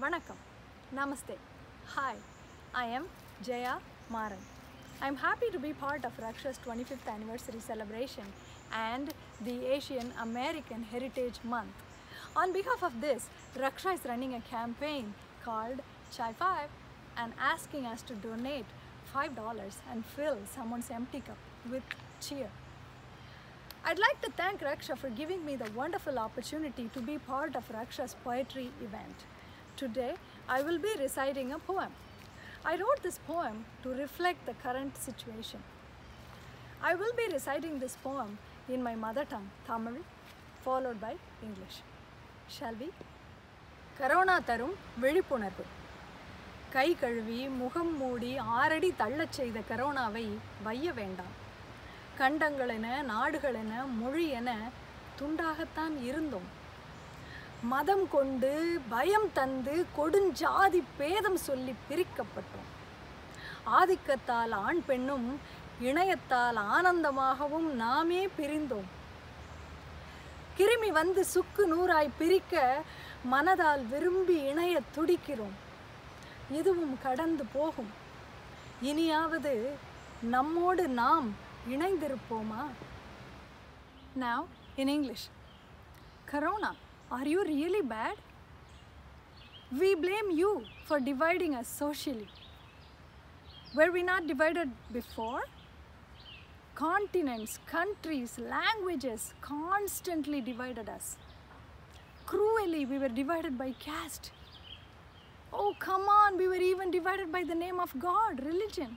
Vanakkam. Namaste. Hi, I am Jaya Maran. I'm happy to be part of Raksha's 25th anniversary celebration and the Asian American Heritage Month. On behalf of this, Raksha is running a campaign called Chai 5 and asking us to donate $5 and fill someone's empty cup with cheer. I'd like to thank Raksha for giving me the wonderful opportunity to be part of Raksha's poetry event. Today, I will be reciting a poem. I wrote this poem to reflect the current situation. I will be reciting this poem in my mother tongue, Tamil, followed by English. Shall we? Corona தரும் விழிப்புணர்வு கை கழுவி முகம் மூடி ஆறடி தள்ளச் செய்த கரோனாவை வைய வேண்டாம் கண்டங்களென நாடுகளென மொழி என துண்டாகத்தான் இருந்தோம் மதம் கொண்டு பயம் தந்து கொடுஞ்சாதி பேதம் சொல்லி பிரிக்கப்பட்டோம். ஆதிக்கத்தால் ஆண் பெண்ணும் இணையத்தால் ஆனந்தமாகவும் நாமே பிரிந்தோம். கிருமி வந்து சுக்கு நூறாய் பிரிக்க மனதால் விரும்பி இணைய துடிக்கிறோம். இதுவும் கடந்து போகும். இனியாவது நம்மோடு நாம் இணைந்திருப்போமா? Now in English. Corona, are you really bad? We blame you for dividing us socially. Were we not divided before? Continents, countries, languages constantly divided us. Cruelly, we were divided by caste. Oh, come on, we were even divided by the name of God, religion.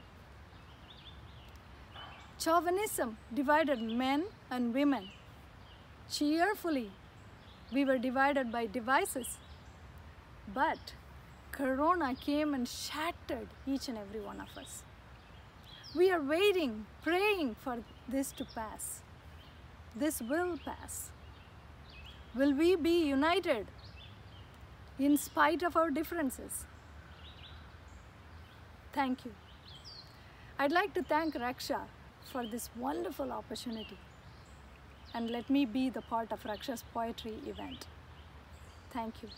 Chauvinism divided men and women. Cheerfully, we were divided by devices. But Corona came and shattered each and every one of us. We are waiting, praying for this to pass. This will pass. Will we be united in spite of our differences? Thank you. I'd like to thank Raksha for this wonderful opportunity and let me be the part of Raksha's poetry event. Thank you.